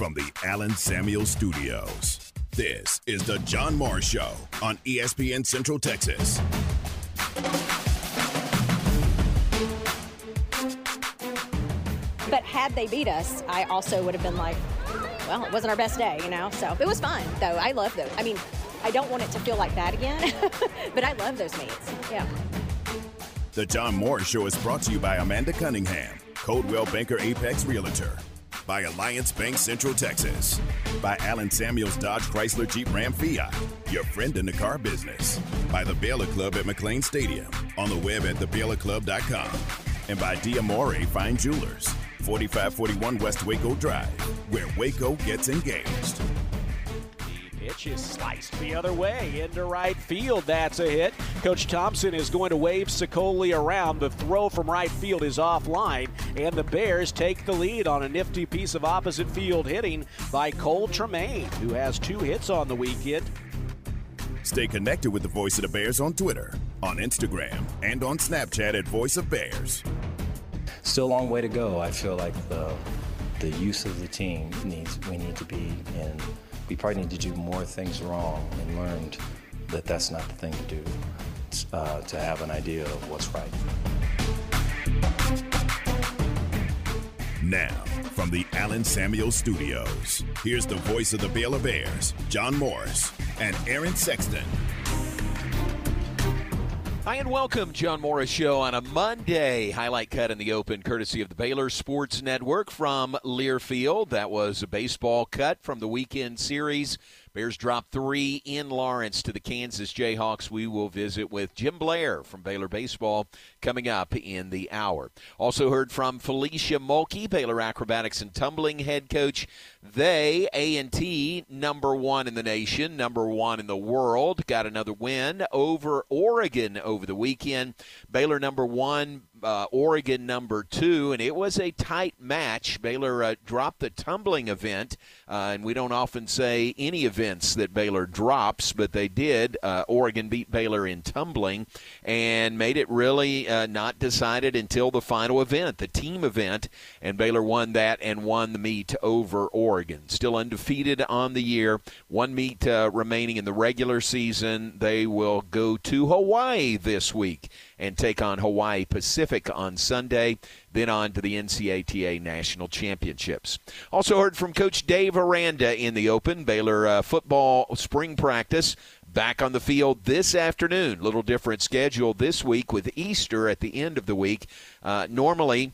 from the Allen Samuel Studios. This is the John Morris Show on ESPN Central Texas. But had they beat us, I also would have been like, well, it wasn't our best day, you know? So it was fun, though. I love those. I mean, I don't want it to feel like that again, but I love those meets. Yeah. The John Morris Show is brought to you by Amanda Cunningham, Coldwell Banker Apex Realtor, by Alliance Bank Central Texas, by Allen Samuels Dodge Chrysler Jeep Ram Fiat, your friend in the car business, by the Baylor Club at McLane Stadium, on the web at thebaylorclub.com, and by Diamore Fine Jewelers, 4541 West Waco Drive, where Waco gets engaged. Pitch is sliced the other way into right field. That's a hit. Coach Thompson is going to wave Sicoli around. The throw from right field is offline, and the Bears take the lead on a nifty piece of opposite field hitting by Cole Tremaine, who has two hits on the weekend. Stay connected with the Voice of the Bears on Twitter, on Instagram, and on Snapchat at Voice of Bears. Still a long way to go. I feel like the the use of the team needs we need to be in we probably need to do more things wrong and learned that that's not the thing to do uh, to have an idea of what's right. Now, from the Allen Samuel Studios, here's the voice of the Baylor Bears, John Morris and Aaron Sexton. Hi, and welcome, John Morris Show on a Monday. Highlight cut in the open, courtesy of the Baylor Sports Network from Learfield. That was a baseball cut from the weekend series Bears drop three in Lawrence to the Kansas Jayhawks. We will visit with Jim Blair from Baylor Baseball coming up in the hour. Also heard from Felicia Mulkey, Baylor Acrobatics and Tumbling head coach. They, A&T, number one in the nation, number one in the world, got another win over Oregon over the weekend. Baylor number one, uh, Oregon number two, and it was a tight match. Baylor uh, dropped the tumbling event, uh, and we don't often say any events that Baylor drops, but they did. Uh, Oregon beat Baylor in tumbling and made it really uh, not decided until the final event, the team event, and Baylor won that and won the meet over Oregon. Still undefeated on the year, one meet uh, remaining in the regular season. They will go to Hawaii this week and take on Hawaii Pacific on Sunday, then on to the NCATA National Championships. Also heard from Coach Dave Aranda in the Open, Baylor uh, football spring practice back on the field this afternoon. Little different schedule this week with Easter at the end of the week. Uh, normally,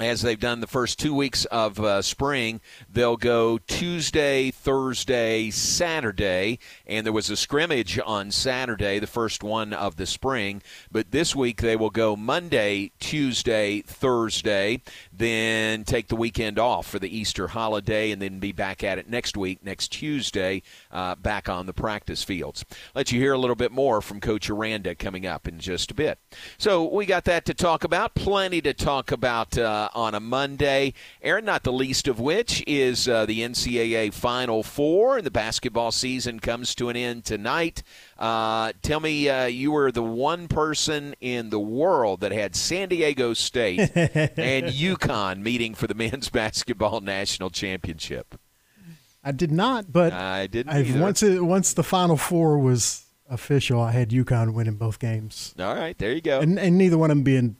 as they've done the first two weeks of uh, spring, they'll go Tuesday, Thursday, Saturday, and there was a scrimmage on Saturday, the first one of the spring. But this week they will go Monday, Tuesday, Thursday, then take the weekend off for the Easter holiday, and then be back at it next week, next Tuesday, uh, back on the practice fields. Let you hear a little bit more from Coach Aranda coming up in just a bit. So we got that to talk about, plenty to talk about. Uh, uh, on a Monday. Aaron, not the least of which is uh, the NCAA Final Four. and The basketball season comes to an end tonight. Uh, tell me, uh, you were the one person in the world that had San Diego State and UConn meeting for the men's basketball national championship. I did not, but I didn't. once it, once the Final Four was official, I had UConn winning both games. All right, there you go. And, and neither one of them being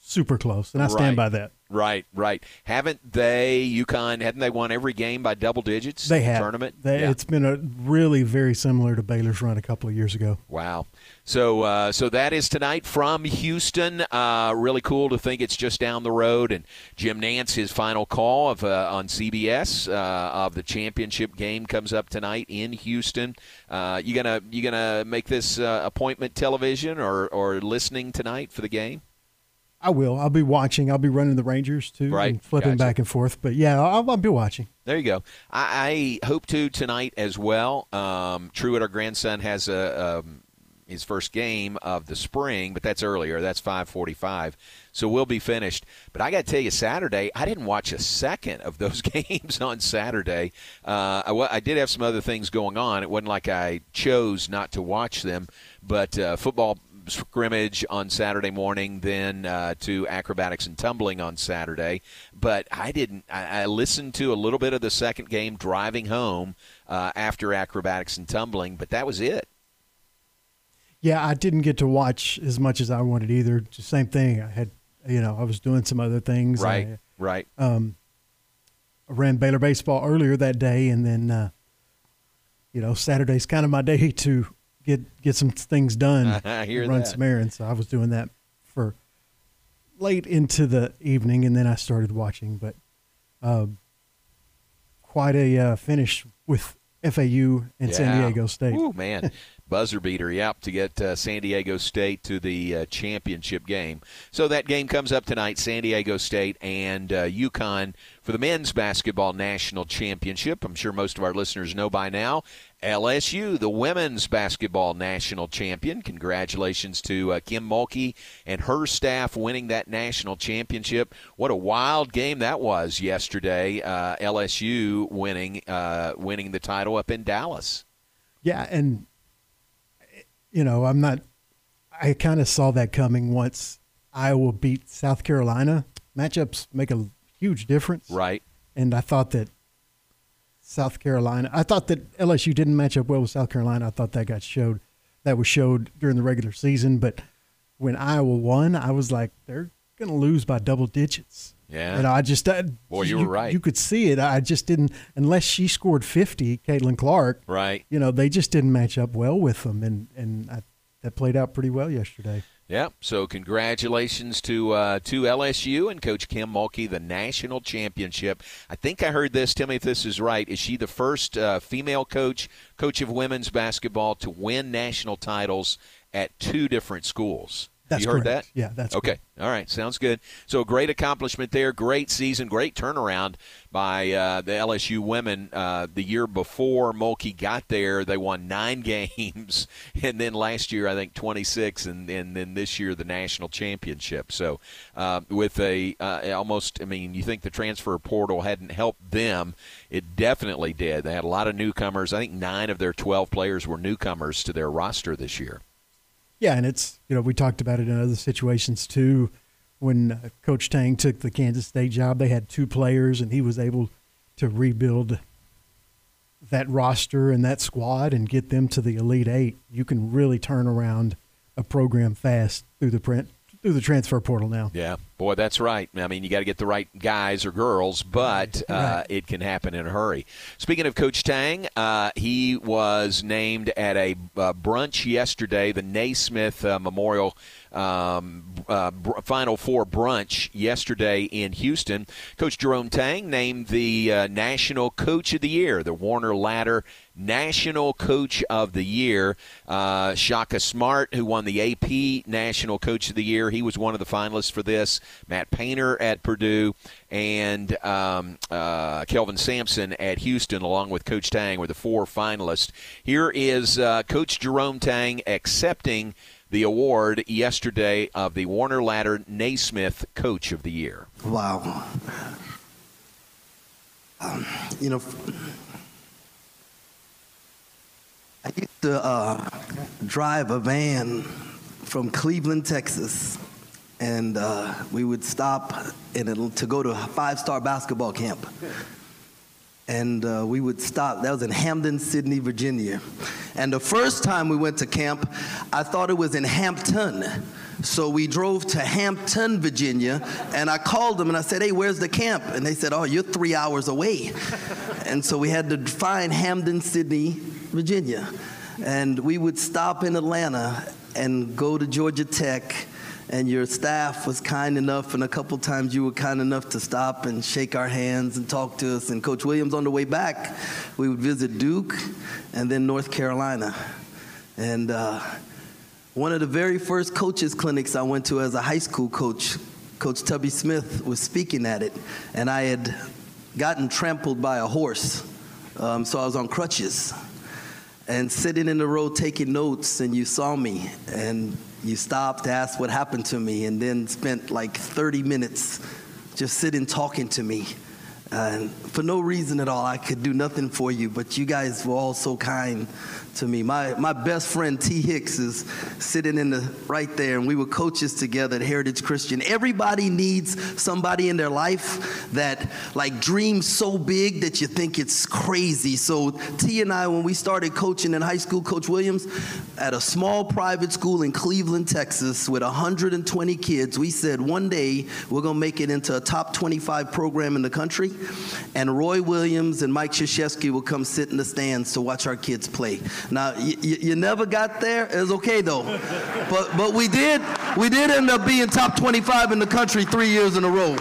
super close, and I stand by that. Right, right. Haven't they, UConn, Haven't they won every game by double digits? They have. Tournament? They, yeah. It's been a really very similar to Baylor's run a couple of years ago. Wow. So, uh, so that is tonight from Houston. Uh, really cool to think it's just down the road. And Jim Nantz, his final call of uh, on CBS uh, of the championship game comes up tonight in Houston. Uh, you gonna you gonna make this uh, appointment television or or listening tonight for the game? I will. I'll be watching. I'll be running the Rangers too, right? And flipping gotcha. back and forth. But yeah, I'll, I'll be watching. There you go. I, I hope to tonight as well. Um, Truett, our grandson, has a um, his first game of the spring, but that's earlier. That's five forty-five. So we'll be finished. But I got to tell you, Saturday, I didn't watch a second of those games on Saturday. Uh, I, I, did have some other things going on. It wasn't like I chose not to watch them, but uh, football scrimmage on Saturday morning, then uh, to acrobatics and tumbling on Saturday. But I didn't. I, I listened to a little bit of the second game driving home uh, after acrobatics and tumbling, but that was it. Yeah, I didn't get to watch as much as I wanted either. Just same thing. I had, you know, I was doing some other things. Right. I, right. Um, I ran Baylor baseball earlier that day, and then, uh, you know, Saturday's kind of my day to get get some things done. I hear run that. some errands. So I was doing that for late into the evening, and then I started watching. But um, quite a uh, finish with FAU and San Diego State. Ooh, man. Buzzer beater, yep, to get uh, San Diego State to the uh, championship game. So that game comes up tonight, San Diego State and uh, UConn for the men's basketball national championship. I'm sure most of our listeners know by now. LSU, the women's basketball national champion. Congratulations to uh, Kim Mulkey and her staff winning that national championship. What a wild game that was yesterday. Uh, LSU winning uh, winning the title up in Dallas. Yeah, and you know, I'm not. I kind of saw that coming once Iowa beat South Carolina. Matchups make a huge difference, Right. and I thought that South Carolina. I thought that LSU didn't match up well with South Carolina. I thought that got showed. That was showed during the regular season, but when Iowa won, I was like, they're going to lose by double digits. Yeah. And I just, I, Boy, you were right. You could see it. I just didn't, unless she scored 50, Caitlin Clark, Right. you know, they just didn't match up well with them, and and I, that played out pretty well yesterday. Yeah. So congratulations to uh, to LSU and Coach Kim Mulkey, the national championship. I think I heard this. Tell me if this is right. Is she the first uh, female coach, coach of women's basketball, to win national titles at two different schools? That's you heard correct. that? Yeah, that's okay. All right, sounds good. So great accomplishment there, great season, great turnaround by uh, the LSU women. Uh, the year before Mulkey got there, they won nine games, and then last year I think 26, and, and then this year the national championship. So uh, with a uh, almost, I mean, you think the transfer portal hadn't helped them? It definitely did. They had a lot of newcomers. I think nine of their 12 players were newcomers to their roster this year. Yeah, and it's you know we talked about it in other situations too. When uh, Coach Tang took the Kansas State job, they had two players, and he was able to rebuild that roster and that squad and get them to the Elite Eight. You can really turn around a program fast through the print through the transfer portal now. Yeah, boy, that's right. I mean, you got to get the right guys or girls, but uh, Right. it can happen in a hurry. Speaking of Coach Tang, uh, he was named at a uh, brunch yesterday, the Naismith uh, Memorial um, uh, br- Final Four brunch yesterday in Houston. Coach Jerome Tang named the uh, National Coach of the Year, the Werner Ladder National Coach of the Year. Uh, Shaka Smart, who won the AP National Coach of the Year, he was one of the finalists for this. Matt Painter at Purdue and um, uh, Kelvin Sampson at Houston, along with Coach Tang, were the four finalists. Here is uh, Coach Jerome Tang accepting the award yesterday of the Werner Ladder Naismith Coach of the Year. Wow. Um, you know, I used to uh, drive a van from Cleveland, Texas, and uh, we would stop to go to a five-star basketball camp. And uh, we would stop. That was in Hampden, Sydney, Virginia. And the first time we went to camp, I thought it was in Hampton. So we drove to Hampton, Virginia, and I called them and I said, Hey, where's the camp? And they said, Oh, you're three hours away. and so we had to find Hampden, Sydney, Virginia. And we would stop in Atlanta and go to Georgia Tech and your staff was kind enough, and a couple times you were kind enough to stop and shake our hands and talk to us. And Coach Williams, on the way back, we would visit Duke and then North Carolina. And uh, one of the very first coaches' clinics I went to as a high school coach, Coach Tubby Smith was speaking at it, and I had gotten trampled by a horse, um, so I was on crutches and sitting in the row taking notes and you saw me and you stopped asked what happened to me and then spent like 30 minutes just sitting talking to me and for no reason at all. I could do nothing for you, but you guys were all so kind to me. My, my best friend T. Hicks is sitting in the right there, and we were coaches together at Heritage Christian. Everybody needs somebody in their life that like dreams so big that you think it's crazy. So T and I, when we started coaching in high school, Coach Williams, at a small private school in Cleveland, Texas, with 120 kids, we said one day we're gonna make it into a top 25 program in the country, and Roy Williams and Mike Krzyzewski will come sit in the stands to watch our kids play. Now, y- you never got there. It was okay though, but but we did we did end up being top 25 in the country three years in a row.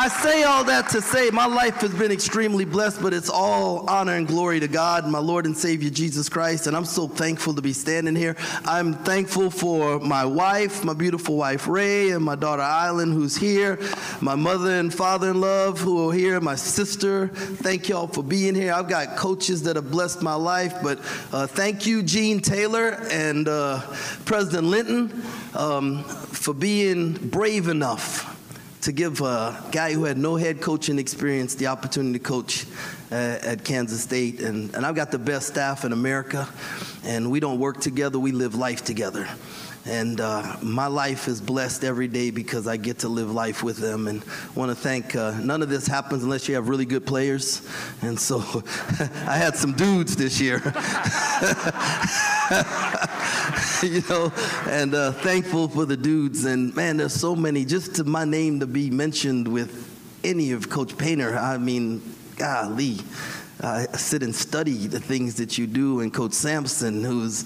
I say all that to say my life has been extremely blessed, but it's all honor and glory to God, my Lord and Savior Jesus Christ. And I'm so thankful to be standing here. I'm thankful for my wife, my beautiful wife Ray, and my daughter Island, who's here, my mother and father in love who are here, my sister. Thank y'all for being here. I've got coaches that have blessed my life, but uh, thank you, Gene Taylor and uh, President Linton, um, for being brave enough to give a guy who had no head coaching experience the opportunity to coach uh, at Kansas State. And, and I've got the best staff in America, and we don't work together, we live life together. And uh, my life is blessed every day because I get to live life with them. And want to thank. Uh, none of this happens unless you have really good players. And so I had some dudes this year. you know, and uh, thankful for the dudes. And man, there's so many. Just to my name to be mentioned with any of Coach Painter, I mean, golly. I sit and study the things that you do, and Coach Sampson, who's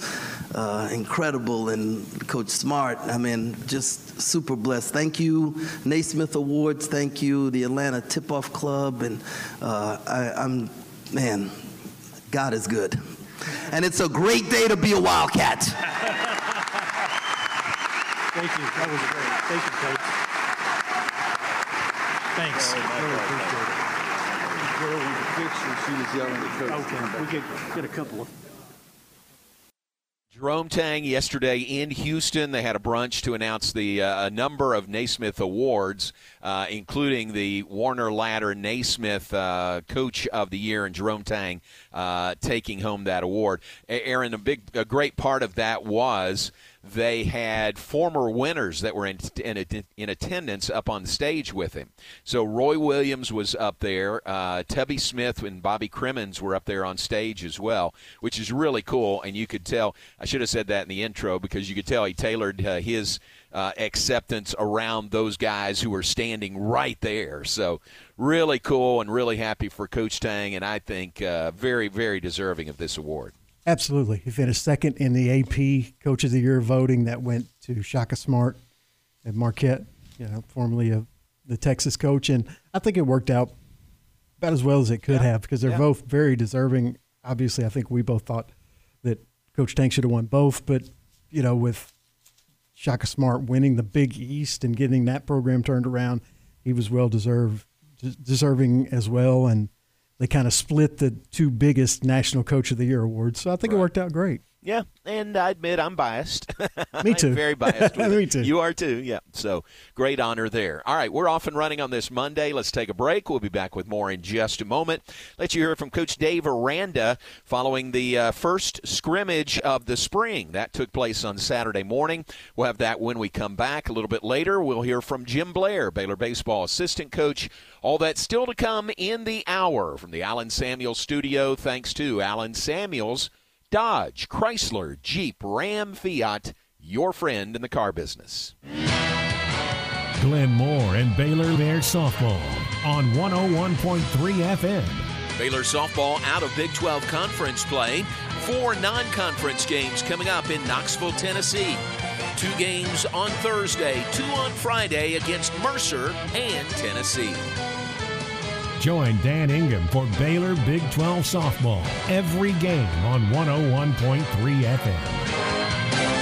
uh, incredible, and Coach Smart. I mean, just super blessed. Thank you, Naismith Awards. Thank you, the Atlanta Tip Off Club, and uh, I, I'm, man, God is good, and it's a great day to be a Wildcat. Thank you. That was great. Thank you, Coach. Thanks. Really appreciate it. Girl with picture, she was yelling at Coach. Okay, we get, get a couple of. Jerome Tang yesterday in Houston. They had a brunch to announce the uh, a number of Naismith awards, uh, including the Werner Ladder Naismith uh, Coach of the Year, and Jerome Tang uh, taking home that award. Aaron, a big, a great part of that was they had former winners that were in, in, in, attendance up on stage with him. So Roy Williams was up there, uh, Tubby Smith and Bobby Cremins were up there on stage as well, which is really cool. And you could tell, I should have said that in the intro because you could tell he tailored uh, his uh, acceptance around those guys who were standing right there. So really cool and really happy for Coach Tang, and I think uh, very, very deserving of this award. Absolutely. He finished second in the AP Coach of the Year voting that went to Shaka Smart and Marquette, you know, formerly of the Texas coach. And I think it worked out about as well as it could yeah. have because they're yeah. both very deserving. Obviously, I think we both thought that Coach Tang should have won both, but, you know, with Shaka Smart winning the Big East and getting that program turned around, he was well deserved, deserving as well. And they kind of split the two biggest National Coach of the Year awards. So I think right. it worked out great. Yeah, and I admit I'm biased. Me too. very biased. Me too. You are too. Yeah. So great honor there. All right, we're off and running on this Monday. Let's take a break. We'll be back with more in just a moment. Let you hear from Coach Dave Aranda following the uh, first scrimmage of the spring that took place on Saturday morning. We'll have that when we come back a little bit later. We'll hear from Jim Blair, Baylor baseball assistant coach. All that still to come in the hour from the Allen Samuels studio. Thanks to Allen Samuels Dodge, Chrysler, Jeep, Ram, Fiat, your friend in the car business. Glenn Moore and Baylor Bears softball on 101.3 FM. Baylor softball out of Big 12 conference play. Four non conference games coming up in Knoxville, Tennessee. Two games on Thursday, two on Friday against Mercer and Tennessee. Join Dan Ingham for Baylor Big 12 softball every game on 101.3 FM.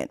it.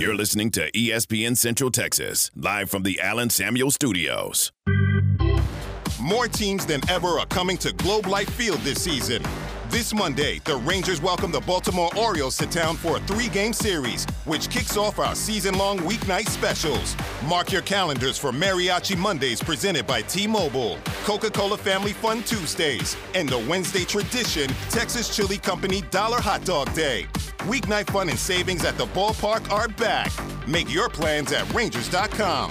You're listening to ESPN Central Texas, live from the Allen Samuel Studios. More teams than ever are coming to Globe Life Field this season. This Monday, the Rangers welcome the Baltimore Orioles to town for a three game series, which kicks off our season long weeknight specials. Mark your calendars for Mariachi Mondays presented by T Mobile, Coca Cola Family Fun Tuesdays, and the Wednesday tradition, Texas Chili Company Dollar Hot Dog Day. Weeknight fun and savings at the ballpark are back. Make your plans at Rangers.com.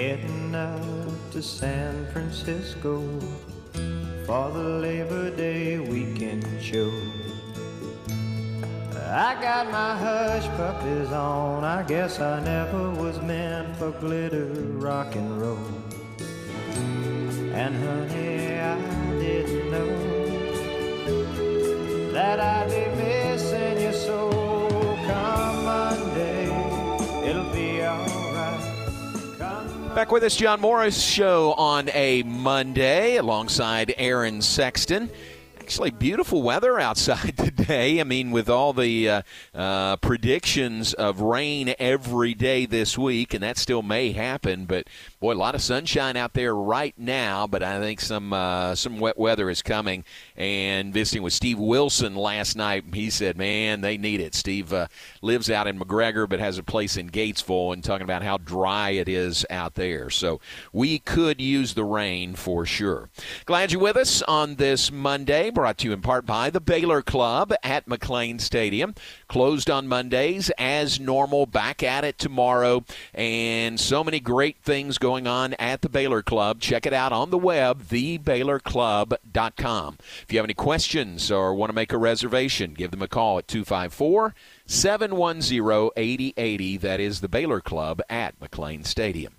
Heading out to San Francisco for the Labor Day weekend show. I got my hush puppies on. I guess I never was meant for glitter rock and roll. And honey, I didn't know that I'd be missing you so. Come Monday, Back with us, John Morris Show on a Monday alongside Aaron Sexton. Actually, beautiful weather outside today. I mean, with all the uh, uh, predictions of rain every day this week, and that still may happen. But boy, a lot of sunshine out there right now. But I think some uh, some wet weather is coming. And visiting with Steve Wilson last night, he said, "Man, they need it." Steve uh, lives out in McGregor, but has a place in Gatesville, and talking about how dry it is out there. So we could use the rain for sure. Glad you're with us on this Monday brought to you in part by the Baylor Club at McLane Stadium. Closed on Mondays as normal, back at it tomorrow, and so many great things going on at the Baylor Club. Check it out on the web, thebaylorclub.com. If you have any questions or want to make a reservation, give them a call at 254 710 8080. That is the Baylor Club at McLane Stadium.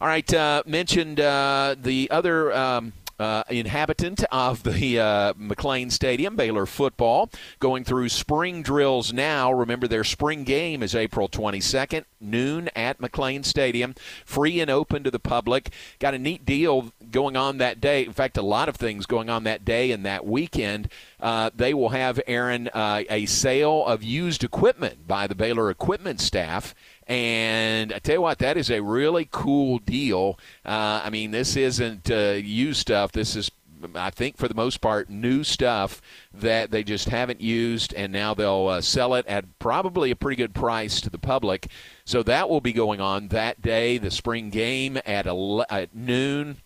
All right, uh, mentioned uh, the other. Um, uh, inhabitant of the uh, McLane Stadium, Baylor football, going through spring drills now. Remember, their spring game is April 22nd, noon at McLane Stadium, free and open to the public. Got a neat deal going on that day. In fact, a lot of things going on that day and that weekend. Uh, they will have, Aaron, uh, a sale of used equipment by the Baylor equipment staff. And I tell you what, that is a really cool deal. Uh, I mean, this isn't uh, used stuff. This is, I think, for the most part, new stuff that they just haven't used, and now they'll uh, sell it at probably a pretty good price to the public. So that will be going on that day, the spring game at, ele- at noon.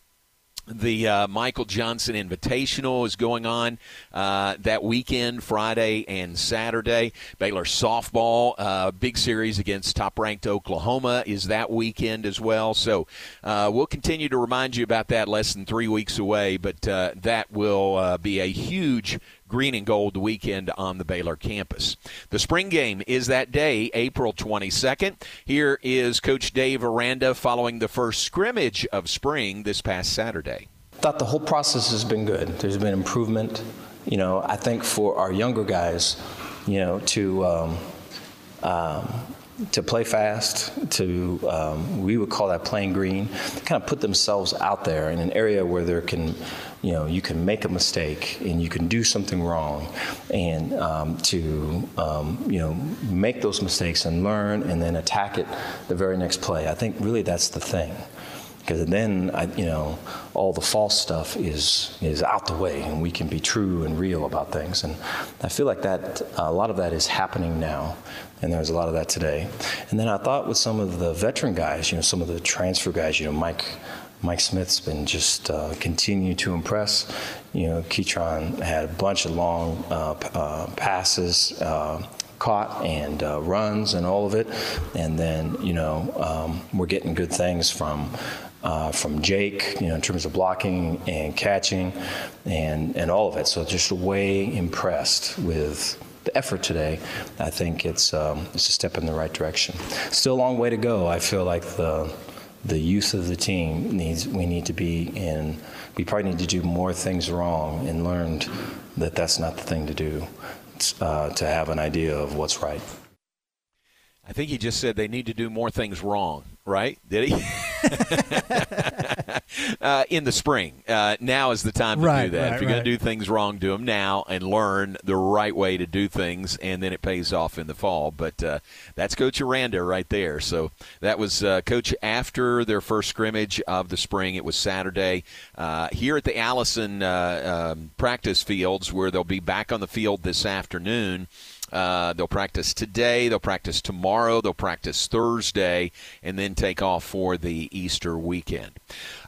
The uh, Michael Johnson Invitational is going on uh, that weekend, Friday and Saturday. Baylor softball, uh, big series against top ranked Oklahoma, is that weekend as well. So uh, we'll continue to remind you about that less than three weeks away, but uh, that will uh, be a huge green and gold weekend on the Baylor campus. The spring game is that day, April 22nd. Here is Coach Dave Aranda following the first scrimmage of spring this past Saturday. thought the whole process has been good. There's been improvement. You know, I think for our younger guys, you know, to um, um, to play fast, to um, we would call that playing green, kind of put themselves out there in an area where there can, you know, you can make a mistake and you can do something wrong, and um, to um, you know make those mistakes and learn and then attack it the very next play. I think really that's the thing because then I, you know all the false stuff is is out the way and we can be true and real about things and I feel like that a lot of that is happening now and there was a lot of that today and then I thought with some of the veteran guys you know some of the transfer guys you know Mike Mike Smith's been just uh, continue to impress. You know, Ketron had a bunch of long uh, uh, passes uh, caught and uh, runs and all of it, and then you know um, we're getting good things from. Uh, from Jake, you know, in terms of blocking and catching, and and all of it. So just way impressed with the effort today. I think it's um, it's a step in the right direction. Still a long way to go. I feel like the the youth of the team needs we need to be in we probably need to do more things wrong and learned that that's not the thing to do uh, to have an idea of what's right I think he just said they need to do more things wrong, right? Did he? uh, in the spring. Uh, now is the time to Right, do that. right, if you're going to do things wrong, do them now and learn the right way to do things, and then it pays off in the fall. But uh, that's Coach Aranda right there. So that was uh, Coach after their first scrimmage of the spring. It was Saturday uh, here at the Allison uh, um, practice fields, where they'll be back on the field this afternoon. Uh, they'll practice today. They'll practice tomorrow. They'll practice Thursday, and then take off for the Easter weekend.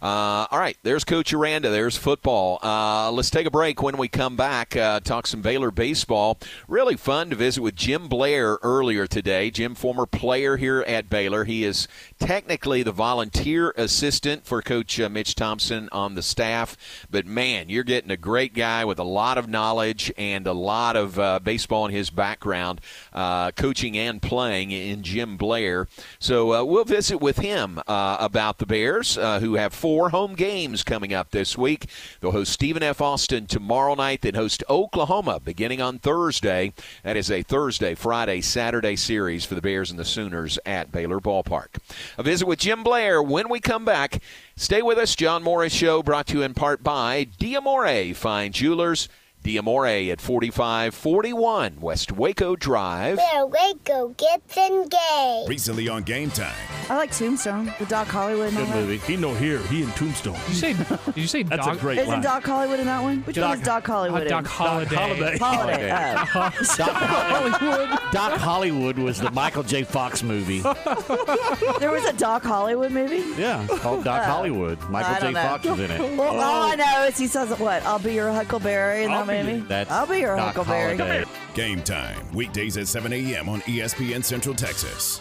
Uh, all right, there's Coach Aranda. There's football. Uh, let's take a break. When we come back, uh, talk some Baylor baseball. Really fun to visit with Jim Blair earlier today. Jim, former player here at Baylor. He is technically the volunteer assistant for Coach uh, Mitch Thompson on the staff. But man, you're getting a great guy with a lot of knowledge and a lot of uh, baseball in his background, uh, coaching and playing in Jim Blair. So uh, we'll visit with him uh, about the Bears, who have four home games coming up this week. They'll host Stephen F. Austin tomorrow night, then host Oklahoma beginning on Thursday. That is a Thursday, Friday, Saturday series for the Bears and the Sooners at Baylor Ballpark. A visit with Jim Blair when we come back. Stay with us. John Morris Show brought to you in part by Diamore Fine Jewelers. Diamore at 4541 West Waco Drive. Where Waco gets engaged. Recently on Game Time. I like Tombstone, the Doc Hollywood. and all Good that. movie. He no here. He in Tombstone. Did you say? Did you say? That's Doc, a great Isn't line. Doc Hollywood in that one? Which one is Doc Hollywood Uh, Doc in? Holliday. Holliday. Holliday. Hollywood. Doc Hollywood was the Michael J. Fox movie. Oh. there was a Doc Hollywood movie? Yeah, it's called Doc Oh. Hollywood. Michael J. know. Fox was in it. Well, all I know is he says, what? I'll be your Huckleberry in I'll that that's I'll be your Doc Huckleberry. Game Time. Weekdays at 7 a.m. on ESPN Central Texas.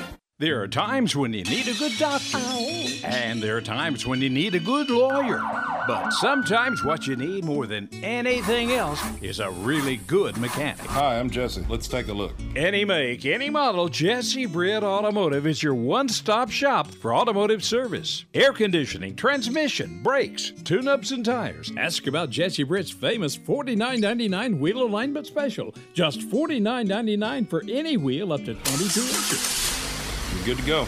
There are times when you need a good doctor, and there are times when you need a good lawyer. But sometimes what you need more than anything else is a really good mechanic. Hi, I'm Jesse. Let's take a look. Any make, any model, Jesse Britt Automotive is your one stop shop for automotive service. Air conditioning, transmission, brakes, tune ups, and tires. Ask about Jesse Britt's famous $49.99 wheel alignment special. Just $49.99 for any wheel up to 22 inches. You're good to go.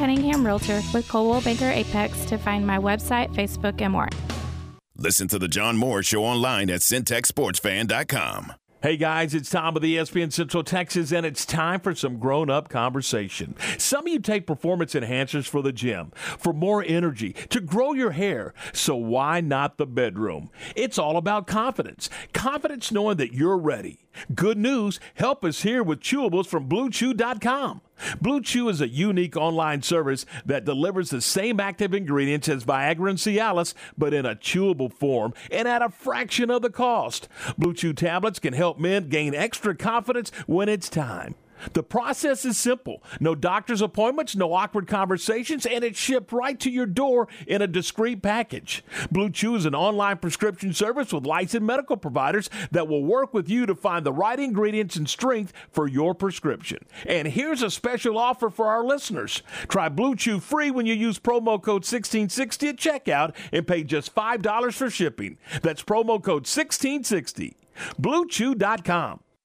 Cunningham Realtor with Coldwell Banker Apex to find my website, Facebook, and more. Listen to the John Moore Show online at syntechsportsfan.com. Hey guys, it's Tom with the ESPN Central Texas, and it's time for some grown up conversation. Some of you take performance enhancers for the gym, for more energy, to grow your hair. So why not the bedroom? It's all about confidence. Confidence knowing that you're ready. Good news, help us here with chewables from BlueChew.com. Blue Chew is a unique online service that delivers the same active ingredients as Viagra and Cialis, but in a chewable form and at a fraction of the cost. Blue Chew tablets can help men gain extra confidence when it's time. The process is simple no doctor's appointments, no awkward conversations, and it's shipped right to your door in a discreet package. Blue Chew is an online prescription service with licensed medical providers that will work with you to find the right ingredients and strength for your prescription. And here's a special offer for our listeners try Blue Chew free when you use promo code 1660 at checkout and pay just $5 for shipping. That's promo code 1660. BlueChew.com.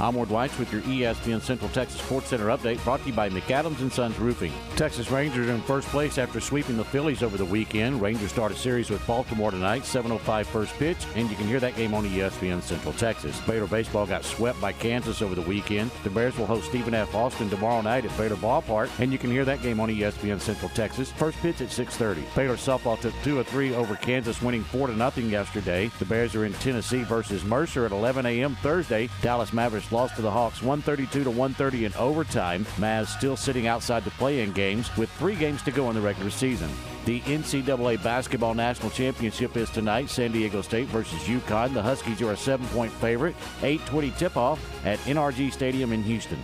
I'm Ward White with your ESPN Central Texas Sports Center update brought to you by McAdams and Sons Roofing. Texas Rangers in first place after sweeping the Phillies over the weekend. Rangers start a series with Baltimore tonight, 7.05 first pitch, and you can hear that game on ESPN Central Texas. Baylor Baseball got swept by Kansas over the weekend. The Bears will host Stephen F. Austin tomorrow night at Baylor Ballpark, and you can hear that game on ESPN Central Texas. First pitch at 6.30. Baylor softball took 2 of 3 over Kansas, winning 4 to nothing yesterday. The Bears are in Tennessee versus Mercer at 11 a.m. Thursday. Dallas Mavericks lost to the Hawks 132 to 130 in overtime. Mavs still sitting outside the play-in games with three games to go in the regular season. The NCAA Basketball National Championship is tonight. San Diego State versus UConn. The Huskies are a seven-point favorite. 8:20 tip-off at NRG Stadium in Houston.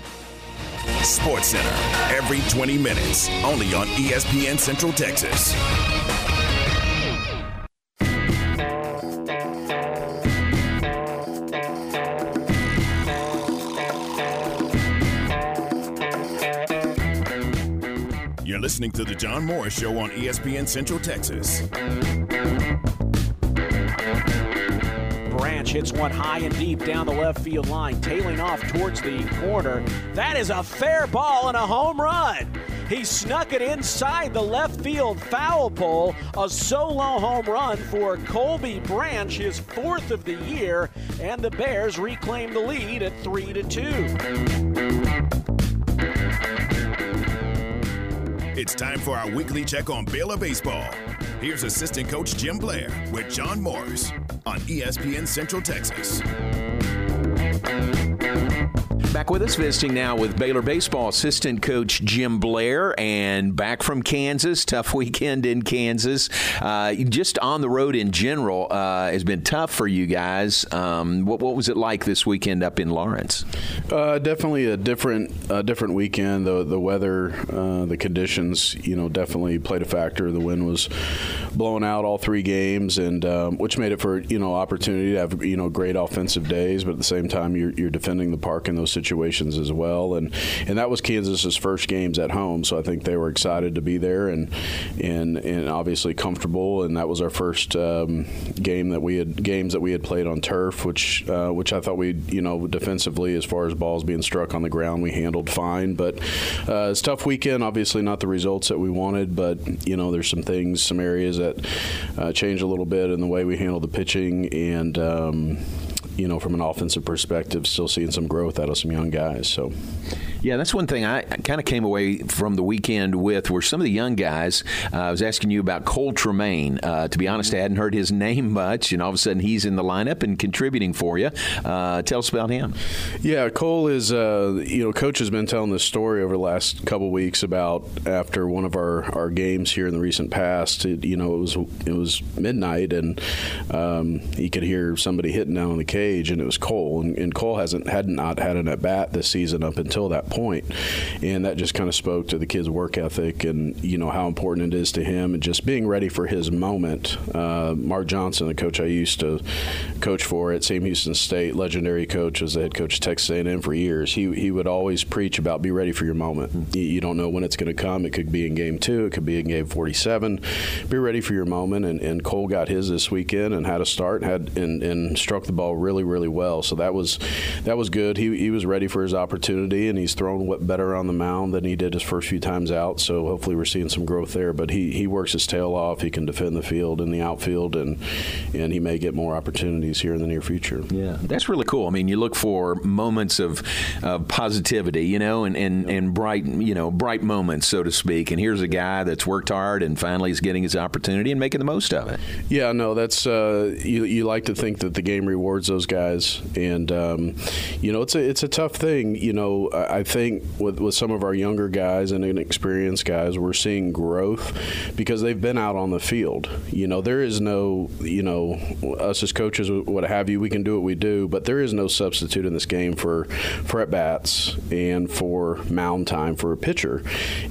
Sports Center, every 20 minutes, only on ESPN Central Texas. You're listening to The John Morris Show on ESPN Central Texas. Branch hits one high and deep down the left field line, tailing off towards the corner. That is a fair ball and a home run. He snuck it inside the left field foul pole. A solo home run for Colby Branch, his fourth of the year, and the Bears reclaim the lead at 3 to 2. It's time for our weekly check on Baylor baseball. Here's assistant coach Jim Blair with John Morris on ESPN Central Texas. Back with us, visiting now with Baylor baseball assistant coach Jim Blair, and back from Kansas. Tough weekend in Kansas. Uh, just on the road in general uh, has been tough for you guys. Um, what, what, was it like this weekend up in Lawrence? Uh, definitely a different, different weekend. The the weather, uh, the conditions, you know, definitely played a factor. The wind was blowing out all three games, and um, which made it for you know opportunity to have you know great offensive days, but at the same time you're, you're defending the park in those situations as well. And and that was Kansas's first games at home, so I think they were excited to be there and and and obviously comfortable. And that was our first um, game that we had games that we had played on turf, which uh, which I thought we you know defensively as far as balls being struck on the ground we handled fine. But uh, it's tough weekend. Obviously not the results that we wanted, but you know there's some things, some areas that uh, changed a little bit in the way we handle the pitching and. Um, you know, from an offensive perspective, still seeing some growth out of some young guys. So, yeah, that's one thing I kind of came away from the weekend with were some of the young guys. Uh, I was asking you about Cole Tremaine. Uh, to be honest, I hadn't heard his name much, and all of a sudden he's in the lineup and contributing for you. Uh, tell us about him. Yeah, Cole is, uh, you know, coach has been telling this story over the last couple weeks about after one of our, our games here in the recent past. It, you know, it was it was midnight, and um, he could hear somebody hitting down on the cage and it was Cole. And, and Cole hasn't had not had an at bat this season up until that point, and that just kind of spoke to the kid's work ethic and you know how important it is to him and just being ready for his moment. Uh, Mark Johnson, the coach I used to coach for at Sam Houston State, legendary coach, was the head coach of Texas A&M for years. He he would always preach about be ready for your moment. You, you don't know when it's going to come. It could be in game two. It could be in game 47. Be ready for your moment. And, and Cole got his this weekend and had a start and had and, and struck the ball really really well. So that was that was good. He, he was ready for his opportunity, and he's thrown what better on the mound than he did his first few times out. So hopefully we're seeing some growth there. But he, he works his tail off. He can defend the field in the outfield, and and he may get more opportunities here in the near future. Yeah, that's really cool. I mean, you look for moments of, of positivity, you know, and, and, yep. and bright you know bright moments, so to speak. And here's a guy that's worked hard and finally is getting his opportunity and making the most of it. Yeah, no, that's uh, you. You like to think that the game rewards those guys guys, and um, you know it's a it's a tough thing. You know, I think with with some of our younger guys and inexperienced guys, we're seeing growth because they've been out on the field. You know, there is no you know us as coaches, what have you, we can do what we do, but there is no substitute in this game for at bats and for mound time for a pitcher.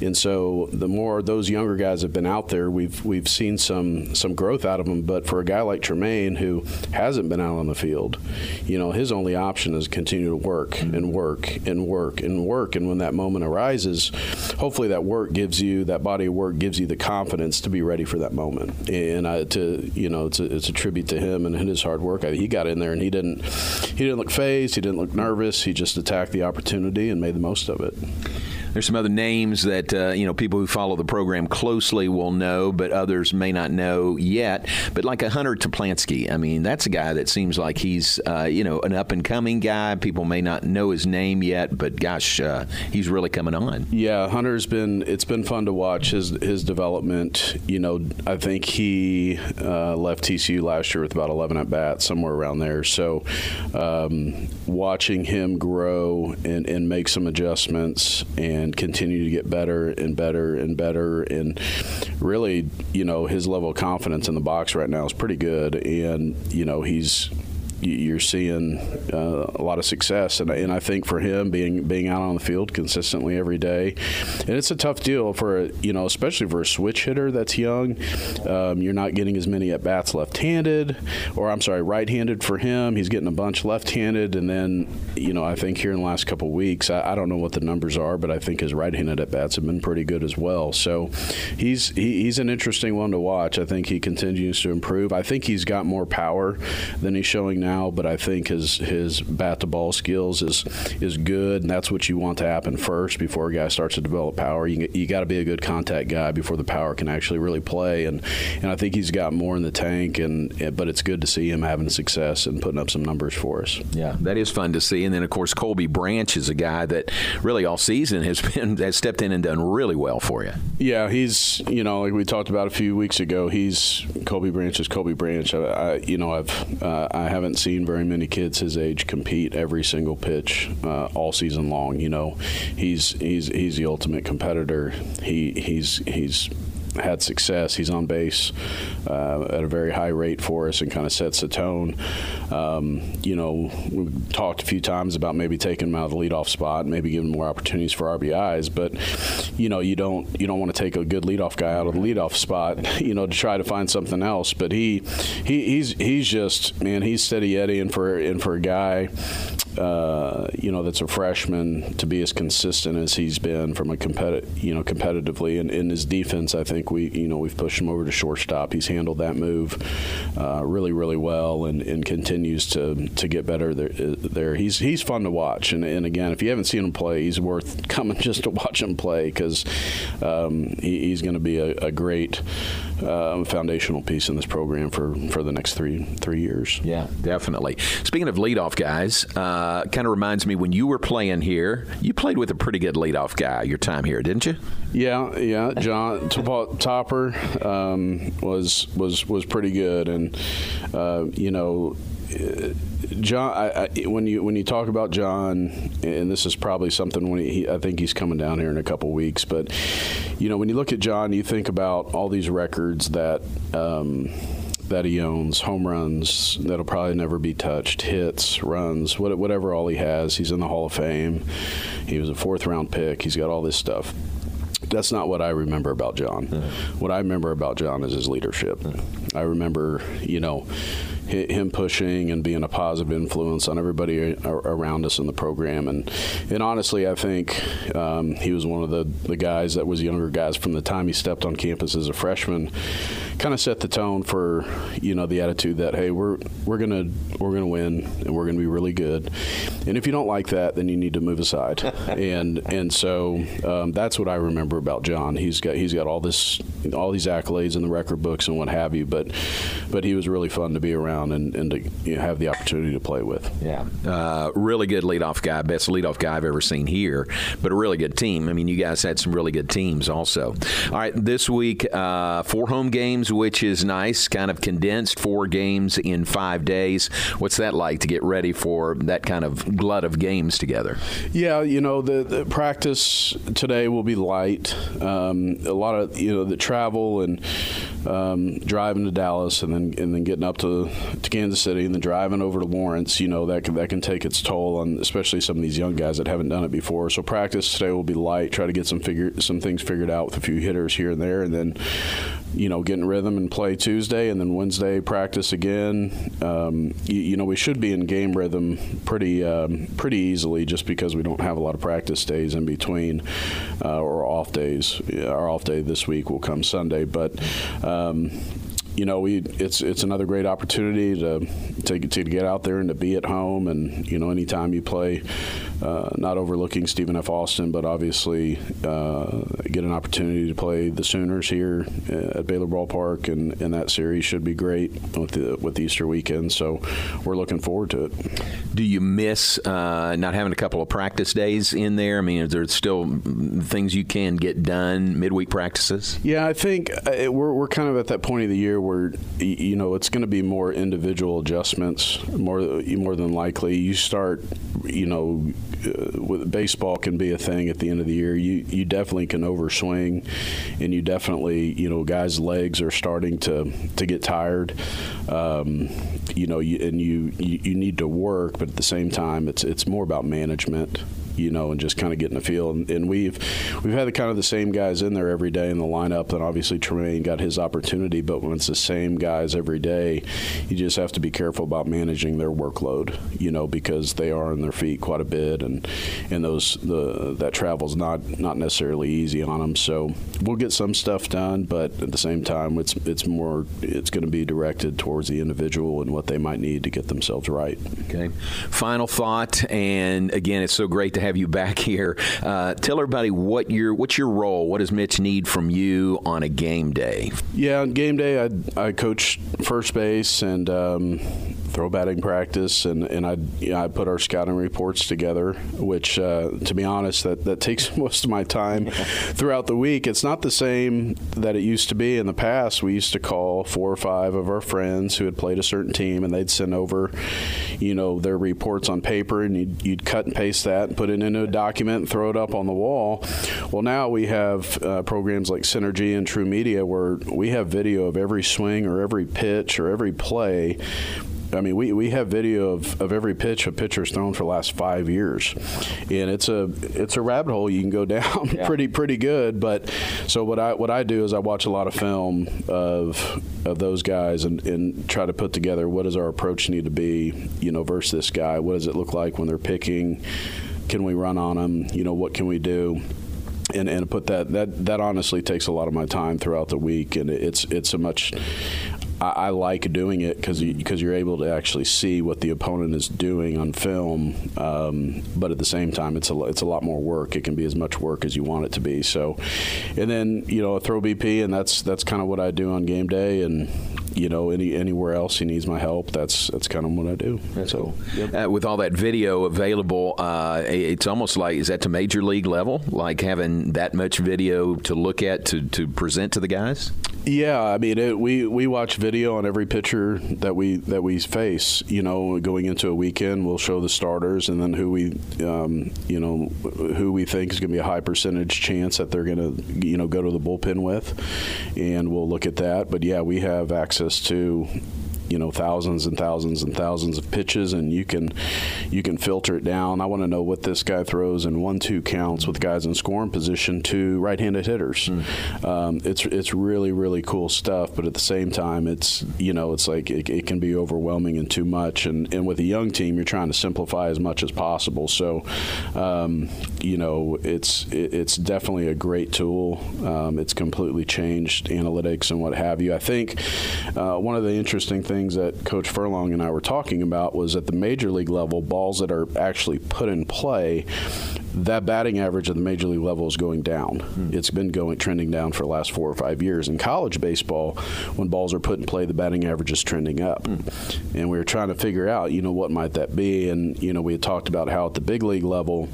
And so the more those younger guys have been out there, we've we've seen some some growth out of them. But for a guy like Tremaine who hasn't been out on the field, you know, his only option is continue to work and work and work and work. And when that moment arises, hopefully that work gives you that body of work gives you the confidence to be ready for that moment. And I, to you know, it's a, it's a tribute to him and his hard work. I, he got in there and he didn't he didn't look phased. He didn't look nervous. He just attacked the opportunity and made the most of it. There's some other names that uh, you know people who follow the program closely will know, but others may not know yet. But like a Hunter Teplanszky, I mean, that's a guy that seems like he's uh, you know an up and coming guy. People may not know his name yet, but gosh, uh, he's really coming on. Yeah, Hunter's been it's been fun to watch his his development. You know, I think he uh, left TCU last year with about 11 at bats, somewhere around there. So um, watching him grow and, and make some adjustments and and continue to get better and better and better. And really, you know, his level of confidence in the box right now is pretty good. And, you know, he's you're seeing uh, a lot of success, and, and I think for him being being out on the field consistently every day, and it's a tough deal for you know especially for a switch hitter that's young. Um, you're not getting as many at bats left-handed, or I'm sorry, right-handed for him. He's getting a bunch left-handed, and then you know I think here in the last couple weeks, I, I, don't know what the numbers are, but I think his right-handed at bats have been pretty good as well. So he's he, he's an interesting one to watch. I think he continues to improve. I think he's got more power than he's showing now now, but I think his his bat to ball skills is is good, and that's what you want to happen first before a guy starts to develop power. You you got to be a good contact guy before the power can actually really play, and and I think he's got more in the tank, and but it's good to see him having success and putting up some numbers for us. Yeah, that is fun to see. And then of course Colby Branch is a guy that really all season has been has stepped in and done really well for you. Yeah, he's you know like we talked about a few weeks ago. He's Colby Branch is Colby Branch. I, I you know I've uh, I haven't seen very many kids his age compete every single pitch uh, all season long. You know, he's he's he's the ultimate competitor. He he's he's had success. He's on base uh, at a very high rate for us and kind of sets the tone. Um, you know, we've talked a few times about maybe taking him out of the leadoff spot, maybe giving more opportunities for RBIs, but you know, you don't you don't want to take a good leadoff guy out of the leadoff spot, you know, to try to find something else. But he, he he's he's just man, he's steady Eddie, and for and for a guy uh, you know, that's a freshman to be as consistent as he's been from a competitive, you know, competitively. And in his defense, I think we, you know, we've pushed him over to shortstop. He's handled that move uh, really, really well, and, and continues to to get better there. there. He's he's fun to watch, and, and again, if you haven't seen him play, he's worth coming just to watch him play because um, he, he's going to be a, a great uh, foundational piece in this program for for the next three three years. Yeah, definitely. Speaking of leadoff guys. Uh, kind of reminds me when you were playing here, you played with a pretty good leadoff guy your time here, didn't you? Yeah, yeah. John Topper um, was was was pretty good, and uh, you know. John, I, I, when you when you talk about John, and this is probably something when he, I think he's coming down here in a couple weeks, but you know when you look at John, you think about all these records that um, that he owns, home runs that'll probably never be touched, hits, runs, whatever all he has. He's in the Hall of Fame. He was a fourth round pick. He's got all this stuff. That's not what I remember about John. What I remember about John is his leadership. I remember, you know, him pushing and being a positive influence on everybody around us in the program. And and honestly, I think um, he was one of the, the guys that was younger guys from the time he stepped on campus as a freshman kind of set the tone for you know the attitude that hey we're we're gonna we're gonna win and we're gonna be really good. And if you don't like that then you need to move aside. And and so um, that's what I remember about John. He's got he's got all this all these accolades in the record books and what have you but but he was really fun to be around and, and to you know, have the opportunity to play with. Yeah. Uh, really good leadoff guy best leadoff guy I've ever seen here but a really good team. I mean you guys had some really good teams also. All right this week uh, four home games which is nice, kind of condensed four games in five days. What's that like to get ready for that kind of glut of games together? Yeah, you know, the, the practice today will be light. Um, a lot of, you know, the travel and um, driving to Dallas and then and then getting up to, to Kansas City and then driving over to Lawrence, you know, that can, that can take its toll on especially some of these young guys that haven't done it before. So practice today will be light. Try to get some figure some things figured out with a few hitters here and there, and then you know, getting rhythm and play Tuesday, and then Wednesday practice again. Um, you, you, know, we should be in game rhythm pretty um, pretty easily, just because we don't have a lot of practice days in between uh, or off days. Our off day this week will come Sunday, but. Um, you know, we it's it's another great opportunity to, to to get out there and to be at home, and you know, anytime you play uh, not overlooking Stephen F. Austin, but obviously uh, get an opportunity to play the Sooners here at Baylor Ballpark, and, and that series should be great with the with Easter weekend. So we're looking forward to it. Do you miss uh, not having a couple of practice days in there? I mean, is there still things you can get done midweek practices? Yeah, I think uh, we're we're kind of at that point of the year where you know it's going to be more individual adjustments more more than likely. You start, you know uh, with baseball can be a thing at the end of the year. You you definitely can overswing, and you definitely you know guys' legs are starting to to get tired. Um, you know, you, and you, you you need to work, but at the same time, it's it's more about management you know, and just kind of getting a feel. And, and we've we've had the kind of the same guys in there every day in the lineup. And obviously Tremaine got his opportunity, but when it's the same guys every day, you just have to be careful about managing their workload, you know, because they are on their feet quite a bit, and and those the that travel's not not necessarily easy on them. So we'll get some stuff done, but at the same time, it's it's more it's going to be directed towards the individual and what they might need to get themselves right. Okay. Final thought, and again, it's so great to have you back here. Uh, tell everybody what your what's your role. What does Mitch need from you on a game day? Yeah, on game day, I I coach first base and um, throw batting practice, and and I you know, I put our scouting reports together. Which, uh, to be honest, that that takes most of my time throughout the week. It's not the same that it used to be in the past. We used to call four or five of our friends who had played a certain team, and they'd send over, you know, their reports on paper, and you'd, you'd cut and paste that and put it into a document and throw it up on the wall. Well, now we have uh, programs like Synergy and True Media where we have video of every swing or every pitch or every play I mean, we, we have video of, of every pitch a pitcher's thrown for the last five years, and it's a it's a rabbit hole you can go down yeah. pretty pretty good. But so what I what I do is I watch a lot of film of of those guys and, and try to put together what does our approach need to be, you know, versus this guy. What does it look like when they're picking? Can we run on them? You know, what can we do? and, and put that that that honestly takes a lot of my time throughout the week, and it's it's a much I, I like doing it because because you, are able to actually see what the opponent is doing on film. Um, but at the same time, it's a it's a lot more work. It can be as much work as you want it to be. So, and then you know, a throw BP, and that's that's kind of what I do on game day, and you know, any anywhere else he needs my help, that's that's kind of what I do. That's so, cool. uh, with all that video available, uh, it's almost like is that to major league level, like having that much video to look at to to present to the guys. Yeah, I mean, it, we we watch video on every pitcher that we that we face. You know, going into a weekend, we'll show the starters and then who we, um, you know, who we think is going to be a high percentage chance that they're going to, you know, go to the bullpen with, and we'll look at that. But yeah, we have access to you know thousands and thousands and thousands of pitches, and you can you can filter it down. I want to know what this guy throws in one-two counts with guys in scoring position to right-handed hitters. Mm. Um, it's it's really really cool stuff, but at the same time, it's you know it's like it, it, can be overwhelming and too much. And and with a young team, you're trying to simplify as much as possible. So um, you know it's it, it's definitely a great tool. Um, it's completely changed analytics and what have you. I think uh, one of the interesting things things that Coach Furlong and I were talking about was at the major league level, balls that are actually put in play, that batting average at the major league level is going down. Hmm. It's been going trending down for the last four or five years. In college baseball, when balls are put in play, the batting average is trending up. Hmm. And we were trying to figure out, you know, what might that be? And you know, we had talked about how at the big league level,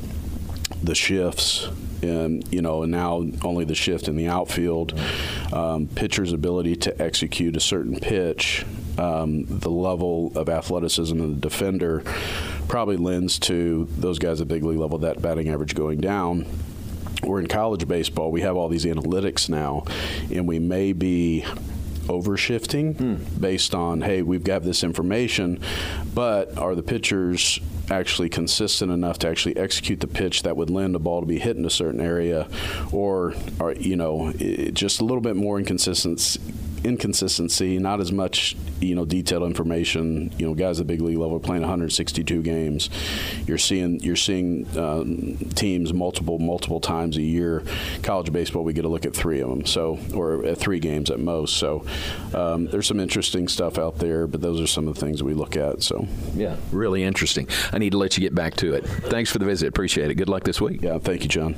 the shifts and you know, and now only the shift in the outfield, um, pitcher's ability to execute a certain pitch um, the level of athleticism of the defender probably lends to those guys at big league level that batting average going down. We're in college baseball, we have all these analytics now, and we may be overshifting hmm. based on hey we've got this information but are the pitchers actually consistent enough to actually execute the pitch that would lend a ball to be hit in a certain area or are you know just a little bit more inconsistency inconsistency, not as much you know detailed information. You know, guys at the big league level playing 162 games. You're seeing you're seeing um, teams multiple multiple times a year. College baseball, we get to look at three of them, so or at three games at most. So um, there's some interesting stuff out there, but those are some of the things we look at. So yeah, really interesting. I need to let you get back to it. Thanks for the visit. Appreciate it. Good luck this week. Yeah, thank you, John.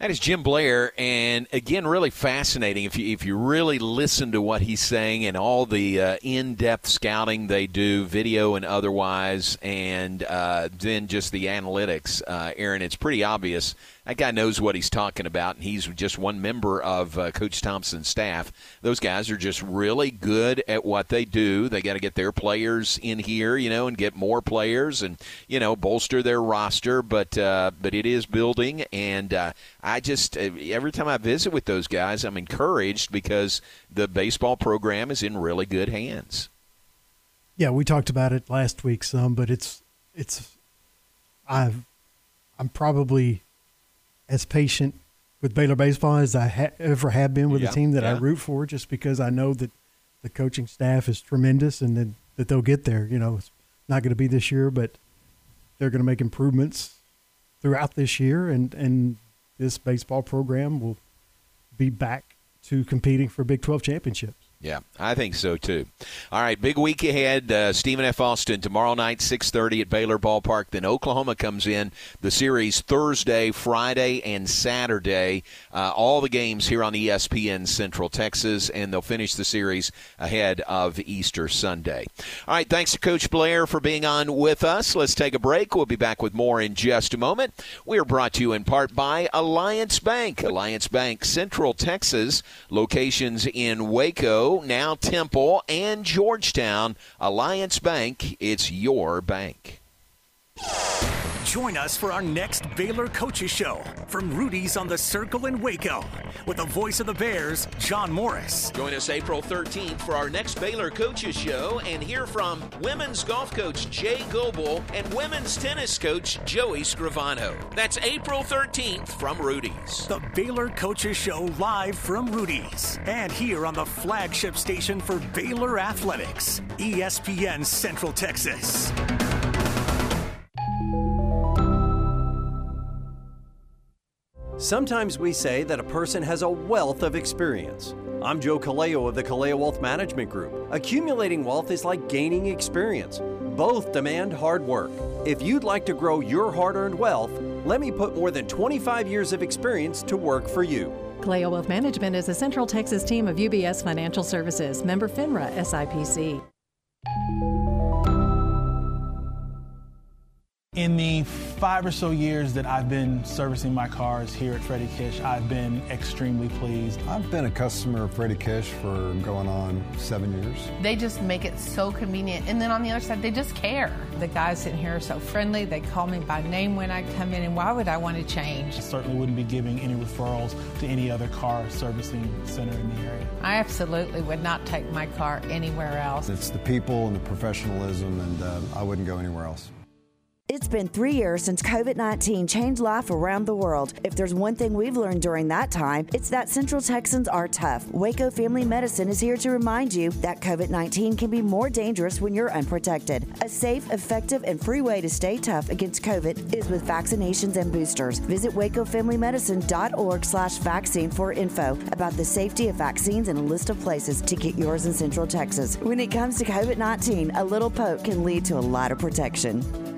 That is Jim Blair, and again, really fascinating. If you if you really listen to what he's saying and all the uh, in-depth scouting they do, video and otherwise, and uh, then just the analytics, uh, Aaron, it's pretty obvious that guy knows what he's talking about, and he's just one member of uh, Coach Thompson's staff. Those guys are just really good at what they do. They got to get their players in here, you know, and get more players, and you know, bolster their roster. But uh, but it is building, and uh, I just uh, every time I visit with those guys, I'm encouraged because the baseball program is in really good hands. Yeah, we talked about it last week some, but it's it's I've I'm probably as patient with Baylor baseball as I ha- ever have been with Yeah, a team that I root for, just because I know that the coaching staff is tremendous and that, that they'll get there. You know, it's not going to be this year, but they're going to make improvements throughout this year, and and this baseball program will be back to competing for Big 12 championships. Yeah, I think so too. All right, big week ahead. Uh, Stephen F. Austin tomorrow night, six thirty at Baylor Ballpark. Then Oklahoma comes in the series Thursday, Friday, and Saturday. Uh, all the games here on ESPN Central Texas, and they'll finish the series ahead of Easter Sunday. All right, thanks to Coach Blair for being on with us. Let's take a break. We'll be back with more in just a moment. We are brought to you in part by Alliance Bank. Alliance Bank, Central Texas, locations in Waco, now Temple, and Georgetown. Alliance Bank, it's your bank. Join us for our next Baylor Coaches Show from Rudy's on the Circle in Waco with the voice of the Bears, John Morris. Join us April 13th for our next Baylor Coaches Show and hear from women's golf coach Jay Goble and women's tennis coach Joey Scrivano. That's April 13th from Rudy's. The Baylor Coaches Show live from Rudy's and here on the flagship station for Baylor Athletics, ESPN Central Texas. Sometimes we say that a person has a wealth of experience. I'm Joe Kaleo of the Kaleo Wealth Management Group. Accumulating wealth is like gaining experience. Both demand hard work. If you'd like to grow your hard earned wealth, let me put more than 25 years of experience to work for you. Kaleo Wealth Management is a Central Texas team of UBS Financial Services, member FINRA SIPC. In the five or so years that I've been servicing my cars here at Freddie Kish, I've been extremely pleased. I've been a customer of Freddie Kish for going on seven years. They just make it so convenient. And then on the other side, they just care. The guys in here are so friendly. They call me by name when I come in, and why would I want to change? I certainly wouldn't be giving any referrals to any other car servicing center in the area. I absolutely would not take my car anywhere else. It's the people and the professionalism, and uh, I wouldn't go anywhere else. It's been three years since COVID 19 changed life around the world. If there's one thing we've learned during that time, it's that Central Texans are tough. Waco Family Medicine is here to remind you that COVID 19 can be more dangerous when you're unprotected. A safe, effective, and free way to stay tough against COVID is with vaccinations and boosters. Visit wacofamilymedicine.org slash vaccine for info about the safety of vaccines and a list of places to get yours in Central Texas. When it comes to COVID 19, a little poke can lead to a lot of protection.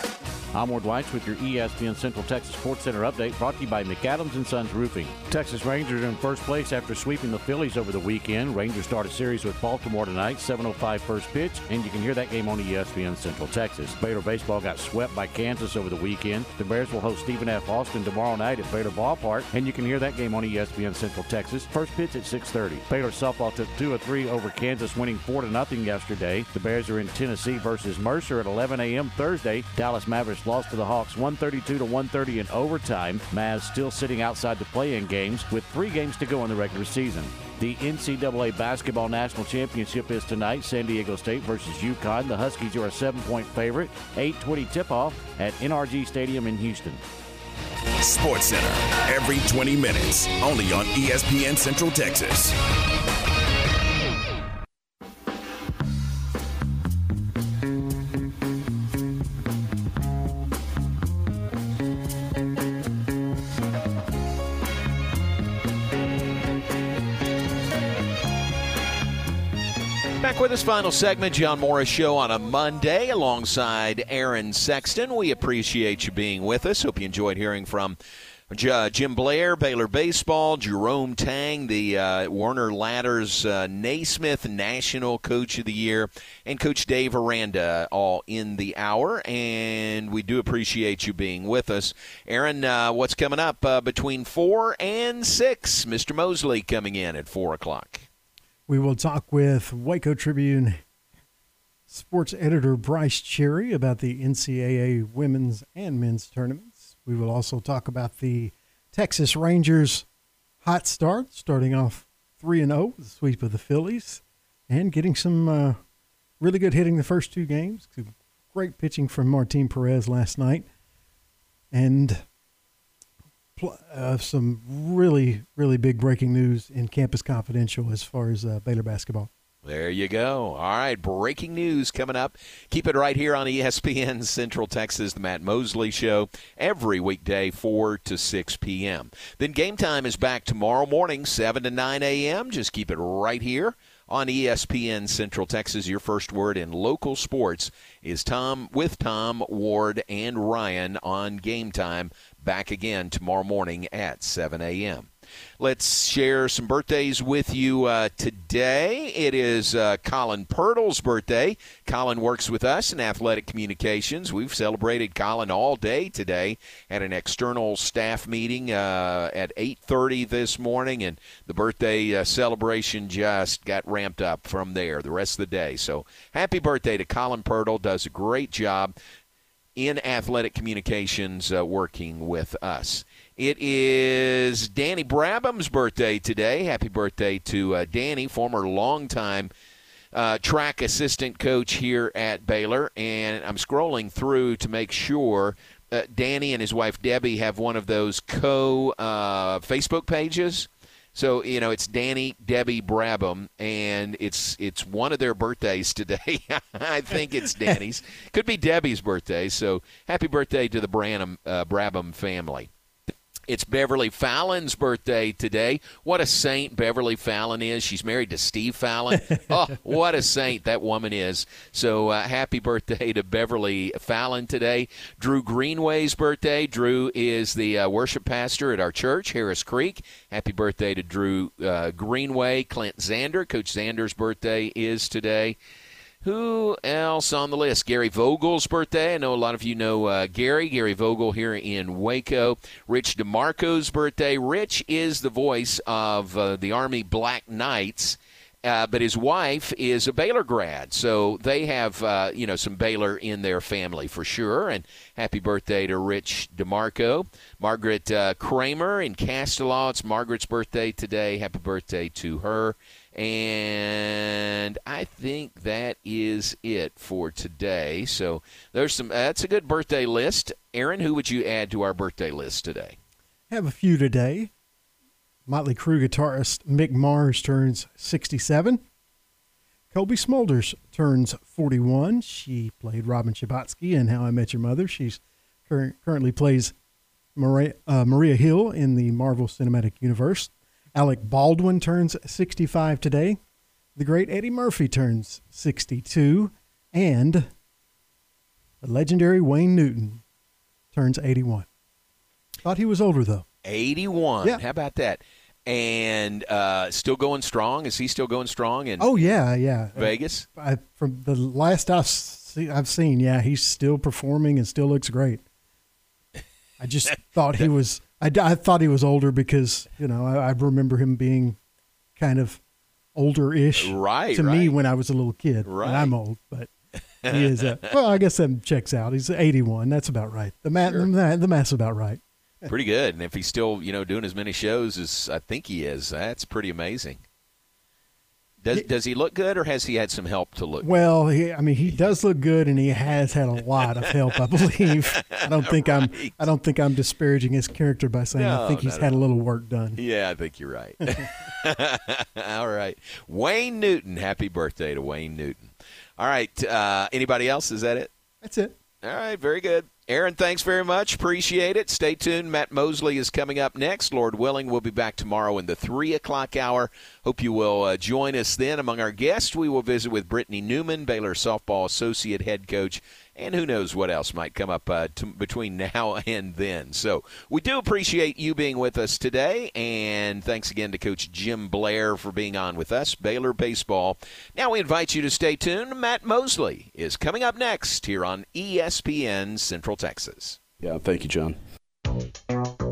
I'm Ward White with your ESPN Central Texas Sports Center update brought to you by McAdams and Sons Roofing. Texas Rangers are in first place after sweeping the Phillies over the weekend. Rangers start a series with Baltimore tonight, 7.05 first pitch, and you can hear that game on ESPN Central Texas. Baylor Baseball got swept by Kansas over the weekend. The Bears will host Stephen F. Austin tomorrow night at Baylor Ballpark, and you can hear that game on ESPN Central Texas. First pitch at 6.30. Baylor softball took 2 of 3 over Kansas, winning 4 to nothing yesterday. The Bears are in Tennessee versus Mercer at 11 a.m. Thursday. Dallas Mavericks lost to the Hawks 132 to 130 in overtime. Mavs still sitting outside the play-in games with three games to go in the regular season. The NCAA Basketball National Championship is tonight. San Diego State versus UConn. The Huskies are a seven-point favorite. 8:20 tip-off at NRG Stadium in Houston. Sports Center every 20 minutes, only on ESPN Central Texas. With this Final segment, John Morris Show on a Monday alongside Aaron Sexton. We appreciate you being with us. Hope you enjoyed hearing from Jim Blair, Baylor Baseball, Jerome Tang, the uh, Werner Ladders uh, Naismith National Coach of the Year, and Coach Dave Aranda, all in the hour. And we do appreciate you being with us. Aaron, uh, what's coming up uh, between 4 and 6? Mr. Mosley coming in at 4 o'clock. We will talk with Waco Tribune sports editor Brice Cherry about the NCAA women's and men's tournaments. We will also talk about the Texas Rangers hot start, starting off 3 and 0 with the sweep of the Phillies and getting some uh, really good hitting the first two games. Great pitching from Martin Perez last night. And uh, some really, really big breaking news in Campus Confidential as far as uh, Baylor basketball. There you go. All right, breaking news coming up. Keep it right here on ESPN Central Texas, the Matt Mosley Show, every weekday, 4 to 6 p.m. Then game time is back tomorrow morning, 7 to 9 a.m. Just keep it right here on ESPN Central Texas. Your first word in local sports is Tom with Tom, Ward, and Ryan on game time. Back again tomorrow morning at 7 a.m. Let's share some birthdays with you uh, today. It is uh, Colin Pirtle's birthday. Colin works with us in athletic communications. We've celebrated Colin all day today at an external staff meeting uh, at 8:30 this morning, and the birthday uh, celebration just got ramped up from there the rest of the day. So happy birthday to Colin Pirtle. Does a great job in athletic communications uh, working with us. It is Danny Brabham's birthday today. Happy birthday to uh, Danny, former longtime uh, track assistant coach here at Baylor. And I'm scrolling through to make sure uh, Danny and his wife Debbie have one of those co uh, Facebook pages. So you know it's Danny Debbie Brabham, and it's it's one of their birthdays today. I think it's Danny's. Could be Debbie's birthday. So happy birthday to the Branham uh, Brabham family. It's Beverly Fallon's birthday today. What a saint Beverly Fallon is. She's married to Steve Fallon. oh, what a saint that woman is. So uh, happy birthday to Beverly Fallon today. Drew Greenway's birthday. Drew is the uh, worship pastor at our church, Harris Creek. Happy birthday to Drew uh, Greenway. Clint Zander, Coach Zander's birthday is today. Who else on the list? Gary Vogel's birthday. I know a lot of you know uh, Gary. Gary Vogel here in Waco. Rich DeMarco's birthday. Rich is the voice of uh, the Army Black Knights. Uh, but his wife is a Baylor grad, so they have uh, you know some Baylor in their family for sure. And happy birthday to Rich DeMarco, Margaret uh, Kramer in Castellaw. It's Margaret's birthday today. Happy birthday to her. And I think that is it for today. So there's some. That's a good birthday list. Aaron, who would you add to our birthday list today? Have a few today. Motley Crue guitarist Mick Mars turns 67. Cobie Smulders turns 41. She played Robin Scherbatsky in How I Met Your Mother. She's cur- currently plays Maria, uh, Maria Hill in the Marvel Cinematic Universe. Alec Baldwin turns 65 today. The great Eddie Murphy turns 62. And the legendary Wayne Newton turns 81. Thought he was older, though. 81. Yeah. How about that? And uh, still going strong? Is he still going strong? In oh, yeah, yeah. Vegas? I, from the last I've, see, I've seen, yeah, he's still performing and still looks great. I just thought he was I, I thought he was older because you know I, I remember him being kind of older-ish right, to right. me when I was a little kid. Right. And I'm old, but he is. A, well, I guess that checks out. He's 81. That's about right. The math, sure. the, the math's about right. Pretty good. And if he's still you know doing as many shows as I think he is, that's pretty amazing. Does does he look good, or has he had some help to look? Well, he, I mean, he does look good, and he has had a lot of help. I believe. I don't think right. I'm. I don't think I'm disparaging his character by saying no, I think he's had a little work done. Yeah, I think you're right. All right, Wayne Newton. Happy birthday to Wayne Newton. All right. Uh, anybody else? Is that it? That's it. All right. Very good. Aaron, thanks very much. Appreciate it. Stay tuned. Matt Mosley is coming up next. Lord willing, we'll be back tomorrow in the 3 o'clock hour. Hope you will uh, join us then. Among our guests, we will visit with Brittany Newman, Baylor softball associate head coach, and who knows what else might come up uh, t- between now and then. So we do appreciate you being with us today, and thanks again to Coach Jim Blair for being on with us, Baylor Baseball. Now we invite you to stay tuned. Matt Mosley is coming up next here on ESPN Central Texas. Yeah, thank you, John.